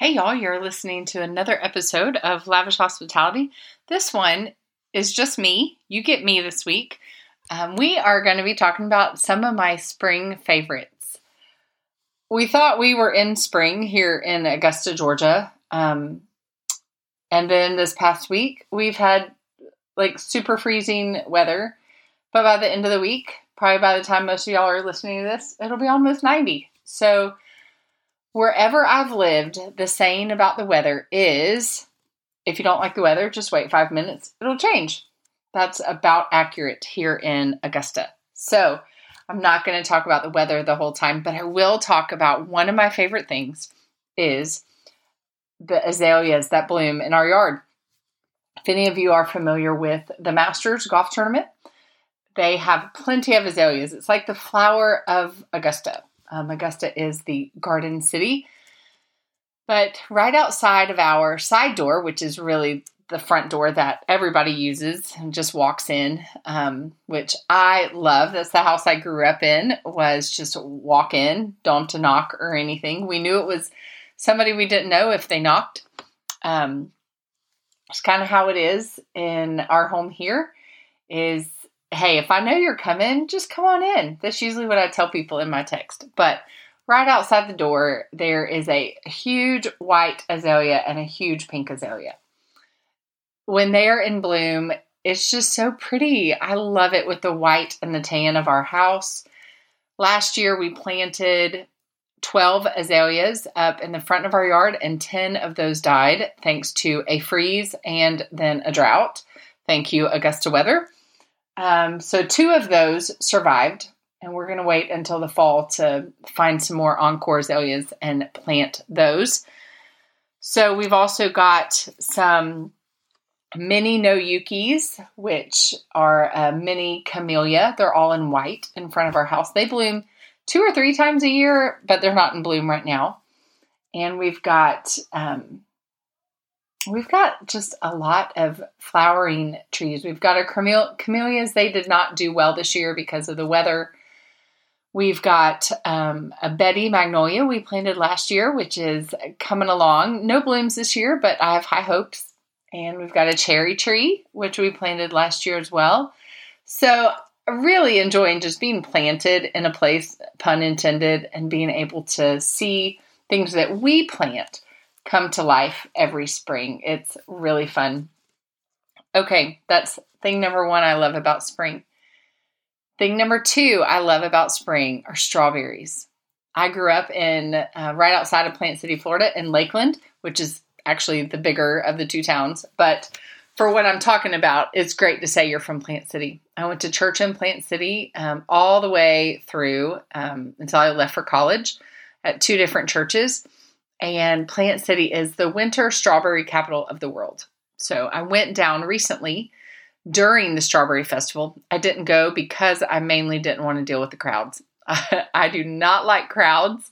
Hey, y'all, you're listening to another episode of Lavish Hospitality. This one is just me. You get me this week. Um, we are going to be talking about some of my spring favorites. We thought we were in spring here in Augusta, Georgia. Um, and then this past week, we've had like super freezing weather. But by the end of the week, probably by the time most of y'all are listening to this, it'll be almost 90. So, Wherever I've lived, the saying about the weather is if you don't like the weather, just wait five minutes, it'll change. That's about accurate here in Augusta. So, I'm not going to talk about the weather the whole time, but I will talk about one of my favorite things is the azaleas that bloom in our yard. If any of you are familiar with the Masters golf tournament, they have plenty of azaleas. It's like the flower of Augusta. Um, Augusta is the garden city. But right outside of our side door, which is really the front door that everybody uses and just walks in, um, which I love. That's the house I grew up in. Was just walk in, don't to knock or anything. We knew it was somebody we didn't know if they knocked. Um, it's kind of how it is in our home here. Is hey, if I know you're coming, just come on in. That's usually what I tell people in my text. But right outside the door, there is a huge white azalea and a huge pink azalea. When they are in bloom, it's just so pretty. I love it with the white and the tan of our house. Last year, we planted 12 azaleas up in the front of our yard, and 10 of those died thanks to a freeze and then a drought. Thank you, Augusta weather. Um, so two of those survived, and we're going to wait until the fall to find some more encore azaleas and plant those. So we've also got some mini no yukis, which are a mini camellia. They're all in white in front of our house. They bloom two or three times a year, but they're not in bloom right now. And we've got um, We've got just a lot of flowering trees. We've got our camellias. They did not do well this year because of the weather. We've got um, a Betty magnolia we planted last year, which is coming along. No blooms this year, but I have high hopes. And we've got a cherry tree, which we planted last year as well. So, really enjoying just being planted in a place, pun intended, and being able to see things that we plant come to life every spring. It's really fun. Okay, that's thing number one I love about spring. Thing number two I love about spring are strawberries. I grew up in uh, right outside of Plant City, Florida, in Lakeland, which is actually the bigger of the two towns. But for what I'm talking about, it's great to say you're from Plant City. I went to church in Plant City um, all the way through um, until I left for college at two different churches and Plant City is the winter strawberry capital of the world. So I went down recently during the strawberry festival. I didn't go because I mainly didn't want to deal with the crowds. I do not like crowds.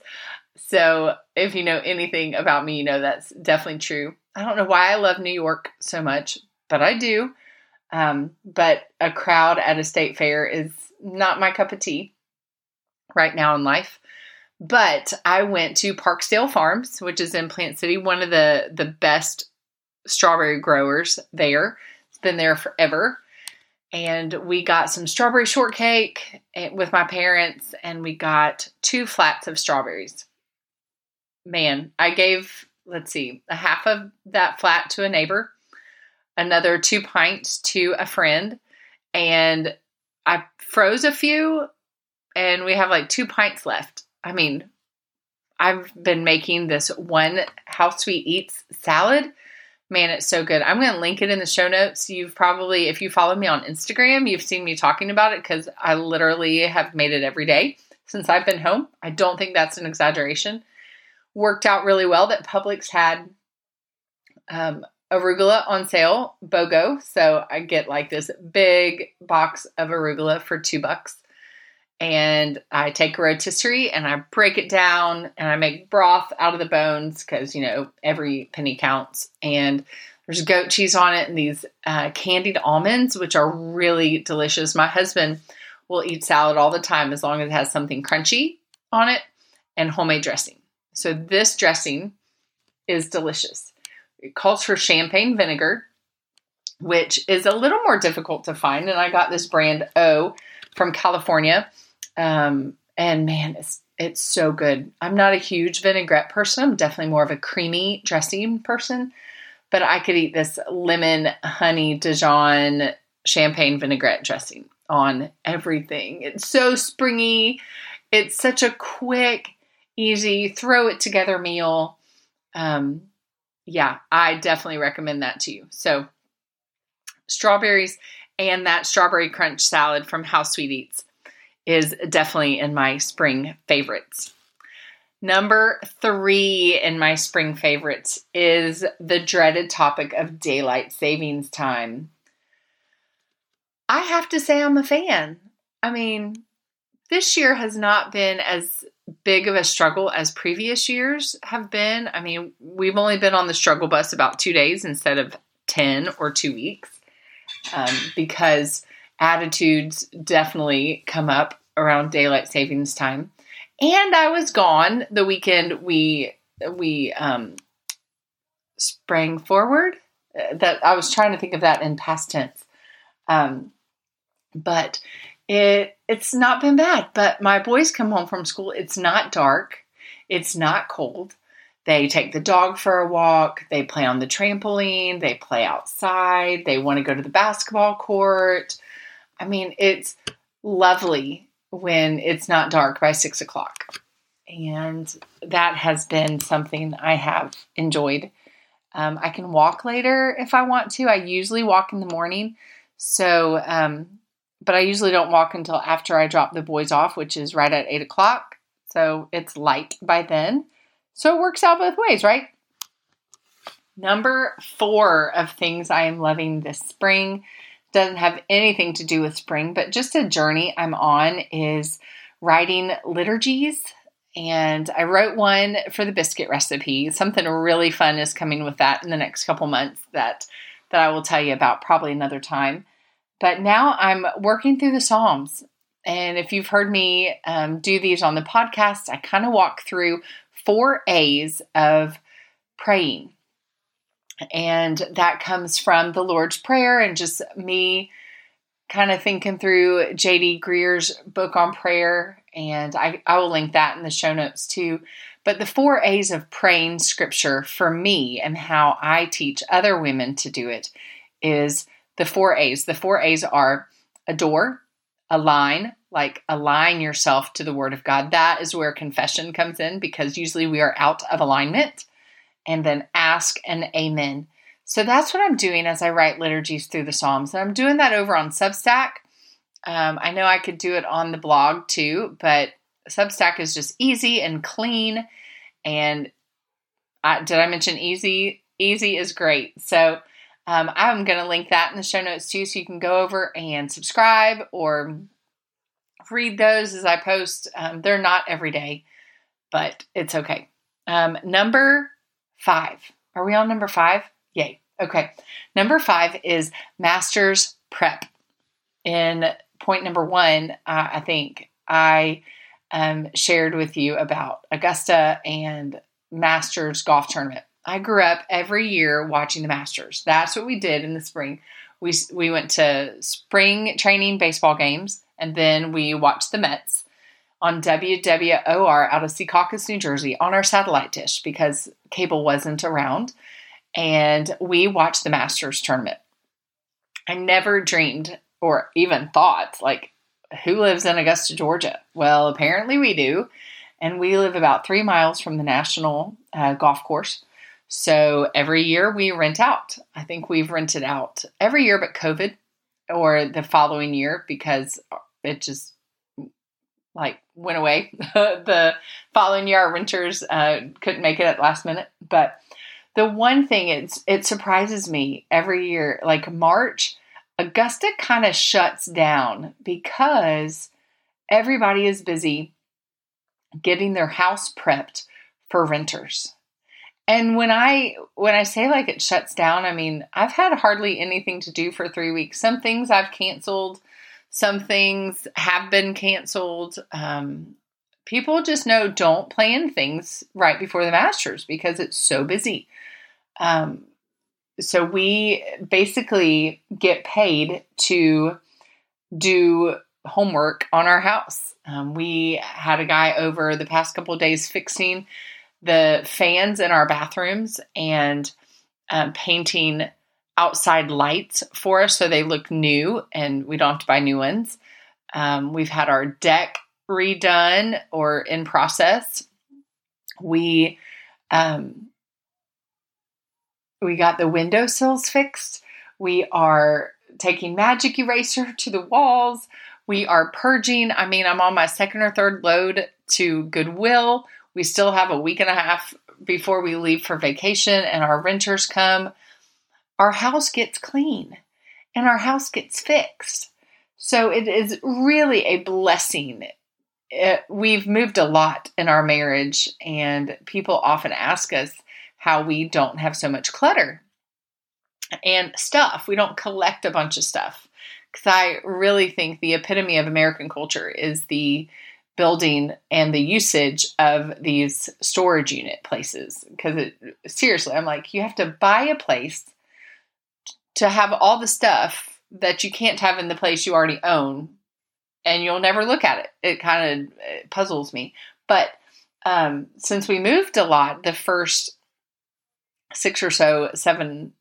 So if you know anything about me, you know that's definitely true. I don't know why I love New York so much, but I do. Um, but a crowd at a state fair is not my cup of tea right now in life. But I went to Parkesdale Farms, which is in Plant City, one of the the best strawberry growers there. It's been there forever. And we got some strawberry shortcake eh, with my parents, and we got two flats of strawberries. Man, I gave, let's see, a half of that flat to a neighbor, another two pints to a friend, and I froze a few, and we have like two pints left I mean, I've been making this one How Sweet Eats salad. Man, it's so good. I'm going to link it in the show notes. You've probably, if you follow me on Instagram, you've seen me talking about it because I literally have made it every day since I've been home. I don't think that's an exaggeration. Worked out really well that Publix had um, arugula on sale, BOGO. So I get like this big box of arugula for two bucks and I take rotisserie and I break it down and I make broth out of the bones because you know every penny counts. And there's goat cheese on it and these uh, candied almonds, which are really delicious. My husband will eat salad all the time as long as it has something crunchy on it and homemade dressing. So this dressing is delicious. It calls for champagne vinegar, which is a little more difficult to find. And I got this brand O from California. Um, and man, it's it's so good. I'm not a huge vinaigrette person. I'm definitely more of a creamy dressing person. But I could eat this lemon honey Dijon champagne vinaigrette dressing on everything. It's so springy. It's such a quick, easy, throw it together meal. Um, yeah, I definitely recommend that to you. So, strawberries and that strawberry crunch salad from How Sweet Eats is definitely in my spring favorites. Number three in my spring favorites is the dreaded topic of daylight savings time. I have to say, I'm a fan. I mean, this year has not been as big of a struggle as previous years have been. I mean, we've only been on the struggle bus about two days instead of 10 or two weeks um, because attitudes definitely come up around daylight savings time. And I was gone the weekend we we um, sprang forward. Uh, that I was trying to think of that in past tense. Um, but it it's not been bad. But my boys come home from school. It's not dark. It's not cold. They take the dog for a walk. They play on the trampoline. They play outside. They want to go to the basketball court. I mean, it's lovely when it's not dark by six o'clock. And that has been something I have enjoyed. Um, I can walk later if I want to. I usually walk in the morning. So, um, but I usually don't walk until after I drop the boys off, which is right at eight o'clock. So it's light by then. So it works out both ways, right? Number four of things I am loving this spring doesn't have anything to do with spring, but just a journey I'm on is writing liturgies. And I wrote one for the biscuit recipe. Something really fun is coming with that in the next couple months that that I will tell you about probably another time. But now I'm working through the Psalms. And if you've heard me um, do these on the podcast, I kind of walk through four A's of praying. And that comes from the Lord's Prayer and just me kind of thinking through J.D. Greear's book on prayer. And I, I will link that in the show notes too. But the four A's of praying scripture for me and how I teach other women to do it is the four A's. The four A's are adore, align, like align yourself to the Word of God. That is where confession comes in because usually we are out of alignment and then ask and amen. So that's what I'm doing as I write liturgies through the Psalms. And I'm doing that over on Substack. Um, I know I could do it on the blog too, but Substack is just easy and clean. And I, did I mention easy? Easy is great. So um, I'm going to link that in the show notes too, so you can go over and subscribe or read those as I post. Um, they're not every day, but it's okay. Um, number five. Are we on number five? Yay. Okay. Number five is master's prep. In point number one, uh, I think I um, shared with you about Augusta and Masters golf tournament. I grew up every year watching the Masters. That's what we did in the spring. We we went to spring training baseball games, and then we watched the Mets on WWOR out of Secaucus, New Jersey, on our satellite dish because cable wasn't around, and we watched the Masters tournament. I never dreamed or even thought like who lives in Augusta, Georgia? Well, apparently we do. And we live about three miles from the national uh, golf course. So every year we rent out. I think we've rented out every year but COVID or the following year because it just like went away. the following year, our renters uh, couldn't make it at last minute. But the one thing it's it surprises me every year, like March, Augusta kind of shuts down because everybody is busy getting their house prepped for renters. And when I when I say like it shuts down, I mean I've had hardly anything to do for three weeks. Some things I've canceled, some things have been canceled. Um, people just know don't plan things right before the Masters because it's so busy. Um, so we basically get paid to do homework on our house. Um, we had a guy over the past couple days fixing the fans in our bathrooms and um, painting outside lights for us so they look new and we don't have to buy new ones. Um, we've had our deck redone or in process. We um, we got the windowsills fixed. We are taking magic eraser to the walls. We are purging. I mean, I'm on my second or third load to Goodwill. We still have a week and a half before we leave for vacation and our renters come. Our house gets clean and our house gets fixed. So it is really a blessing. It, we've moved a lot in our marriage, and people often ask us how we don't have so much clutter and stuff. We don't collect a bunch of stuff. Because I really think the epitome of American culture is the building and the usage of these storage unit places. Because seriously, I'm like, you have to buy a place to have all the stuff that you can't have in the place you already own, and you'll never look at it. It kind of puzzles me. But um, since we moved a lot, the first six or so, seven,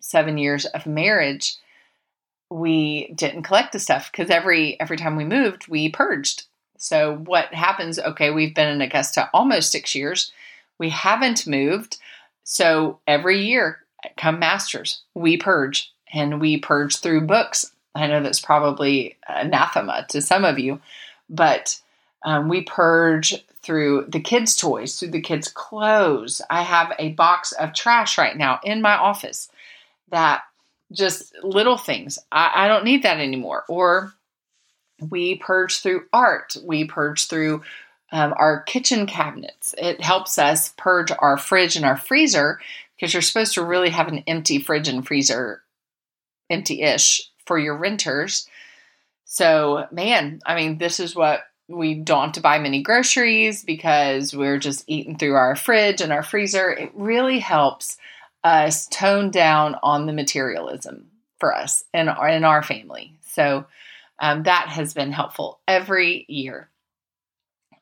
seven years of marriage, we didn't collect the stuff because every every time we moved, we purged. So what happens? Okay, we've been in Augusta almost six years. We haven't moved. So every year, come Masters, we purge and we purge through books. I know that's probably anathema to some of you, but um, we purge through the kids' toys, through the kids' clothes. I have a box of trash right now in my office that just little things. I, I don't need that anymore. Or we purge through art, we purge through um, our kitchen cabinets. It helps us purge our fridge and our freezer because you're supposed to really have an empty fridge and freezer, empty ish, for your renters. So, man, I mean, this is what we don't have to buy many groceries because we're just eating through our fridge and our freezer. It really helps us tone down on the materialism for us and in our family. So um, that has been helpful every year.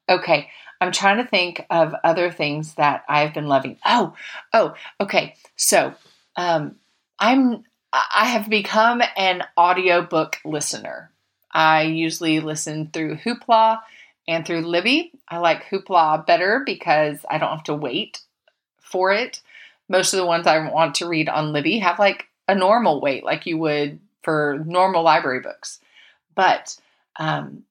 Okay, I'm trying to think of other things that I've been loving. Oh, oh, okay. So um, I'm I have become an audiobook listener. I usually listen through Hoopla and through Libby. I like Hoopla better because I don't have to wait for it most of the ones I want to read on Libby have like a normal wait, like you would for normal library books. But um,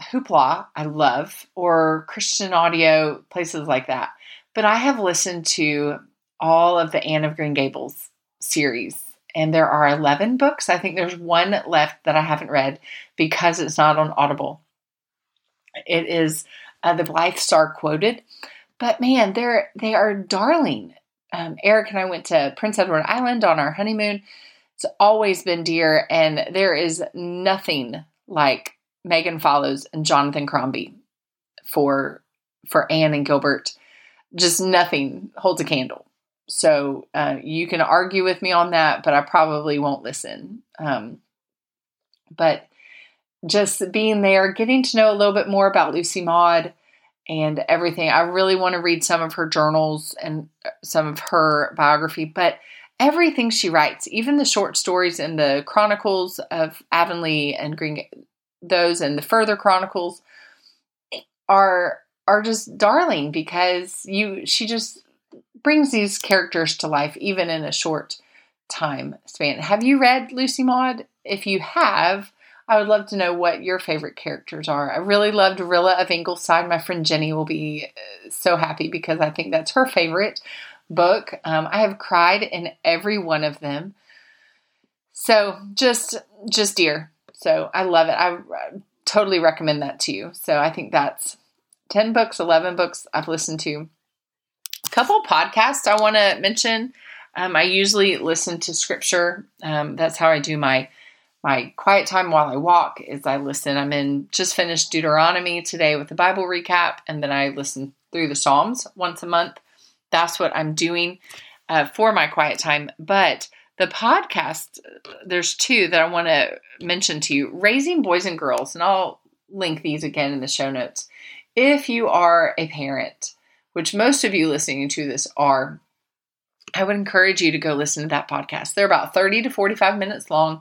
Hoopla, I love, or Christian audio, places like that. But I have listened to all of the Anne of Green Gables series, and there are 11 books. I think there's one left that I haven't read because it's not on Audible. It is uh, the Blythes Are Quoted. But man, they're they are darling um, Eric and I went to Prince Edward Island on our honeymoon. It's always been dear, and there is nothing like Megan Follows and Jonathan Crombie for for Anne and Gilbert. Just nothing holds a candle. So uh, you can argue with me on that, but I probably won't listen. Um, but just being there, getting to know a little bit more about Lucy Maud, and everything. I really want to read some of her journals and uh, some of her biography, but everything she writes, even the short stories in the chronicles of Avonlea and Green, those and the further chronicles are are just darling because you she just brings these characters to life even in a short time span. Have you read Lucy Maud? If you have, I would love to know what your favorite characters are. I really loved Rilla of Ingleside. My friend Jenny will be uh, so happy because I think that's her favorite book. Um, I have cried in every one of them. So just, just dear. So I love it. I, I totally recommend that to you. So I think that's 10 books, 11 books I've listened to. A couple podcasts I want to mention. Um, I usually listen to scripture. Um, that's how I do my my quiet time while I walk is I listen. I'm in just finished Deuteronomy today with the Bible recap, and then I listen through the Psalms once a month. That's what I'm doing uh, for my quiet time. But the podcast, there's two that I want to mention to you Raising Boys and Girls, and I'll link these again in the show notes. If you are a parent, which most of you listening to this are, I would encourage you to go listen to that podcast. They're about 30 to 45 minutes long,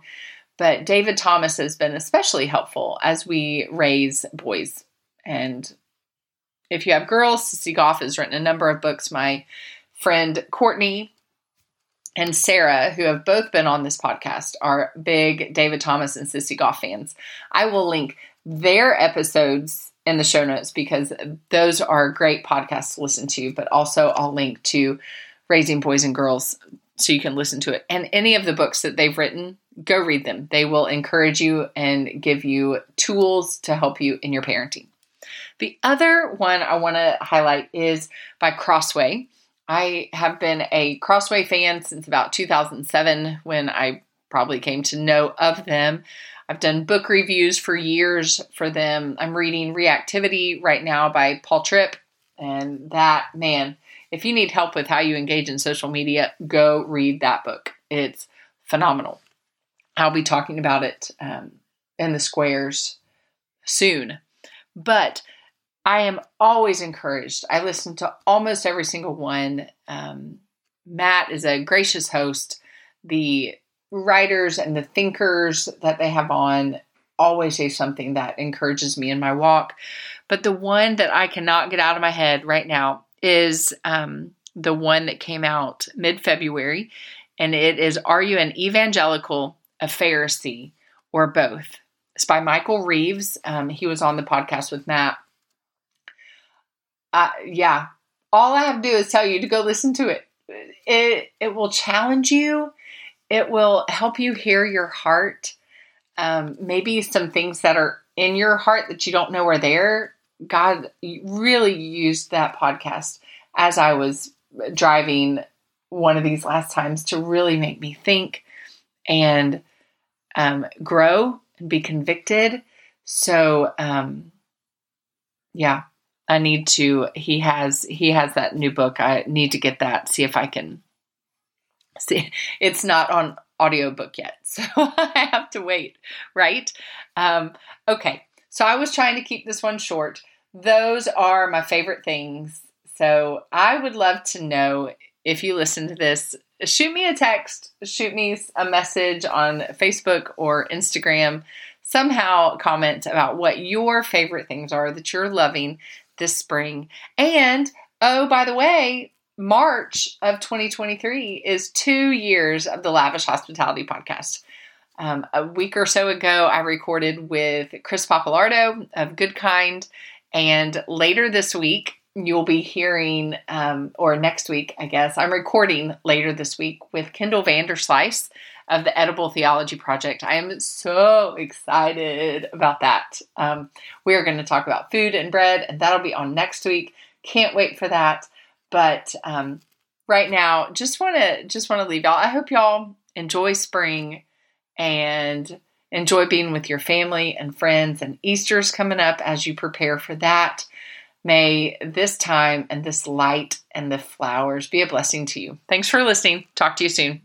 but David Thomas has been especially helpful as we raise boys. And if you have girls, Sissy Goff has written a number of books. My friend Courtney and Sarah, who have both been on this podcast, are big David Thomas and Sissy Goff fans. I will link their episodes in the show notes because those are great podcasts to listen to, but also I'll link to Raising Boys and Girls so you can listen to it. And any of the books that they've written, go read them. They will encourage you and give you tools to help you in your parenting. The other one I want to highlight is by Crossway. I have been a Crossway fan since about 2007 when I probably came to know of them. I've done book reviews for years for them. I'm reading Reactivity right now by Paul Tripp, and that, man, if you need help with how you engage in social media, go read that book. It's phenomenal. I'll be talking about it um, in the squares soon. But I am always encouraged. I listen to almost every single one. Um, Matt is a gracious host. The writers and the thinkers that they have on always say something that encourages me in my walk. But the one that I cannot get out of my head right now is um, the one that came out mid February, and it is Are You an Evangelical, a Pharisee, or Both? It's by Michael Reeves. Um, he was on the podcast with Matt uh, yeah, all I have to do is tell you to go listen to it. It it will challenge you. It will help you hear your heart. Um, maybe some things that are in your heart that you don't know are there. God really used that podcast as I was driving one of these last times to really make me think and um, grow and be convicted. So, um, yeah, I need to he has he has that new book. I need to get that, see if I can see it's not on audiobook yet. So I have to wait, right? Um, okay. So I was trying to keep this one short. Those are my favorite things. So I would love to know if you listen to this, shoot me a text, shoot me a message on Facebook or Instagram. Somehow comment about what your favorite things are that you're loving this spring. And oh, by the way, March of 2023 is two years of the Lavish Hospitality podcast. Um, a week or so ago, I recorded with Chris Papalardo of Good Kind. And later this week, you'll be hearing, um, or next week, I guess, I'm recording later this week with Kendall Vanderslice of the Edible Theology Project. I am so excited about that. Um, we are going to talk about food and bread, and that'll be on next week. Can't wait for that. But um, right now, just want to just want to leave y'all. I hope y'all enjoy spring and enjoy being with your family and friends. And Easter's coming up as you prepare for that. May this time and this light and the flowers be a blessing to you. Thanks for listening. Talk to you soon.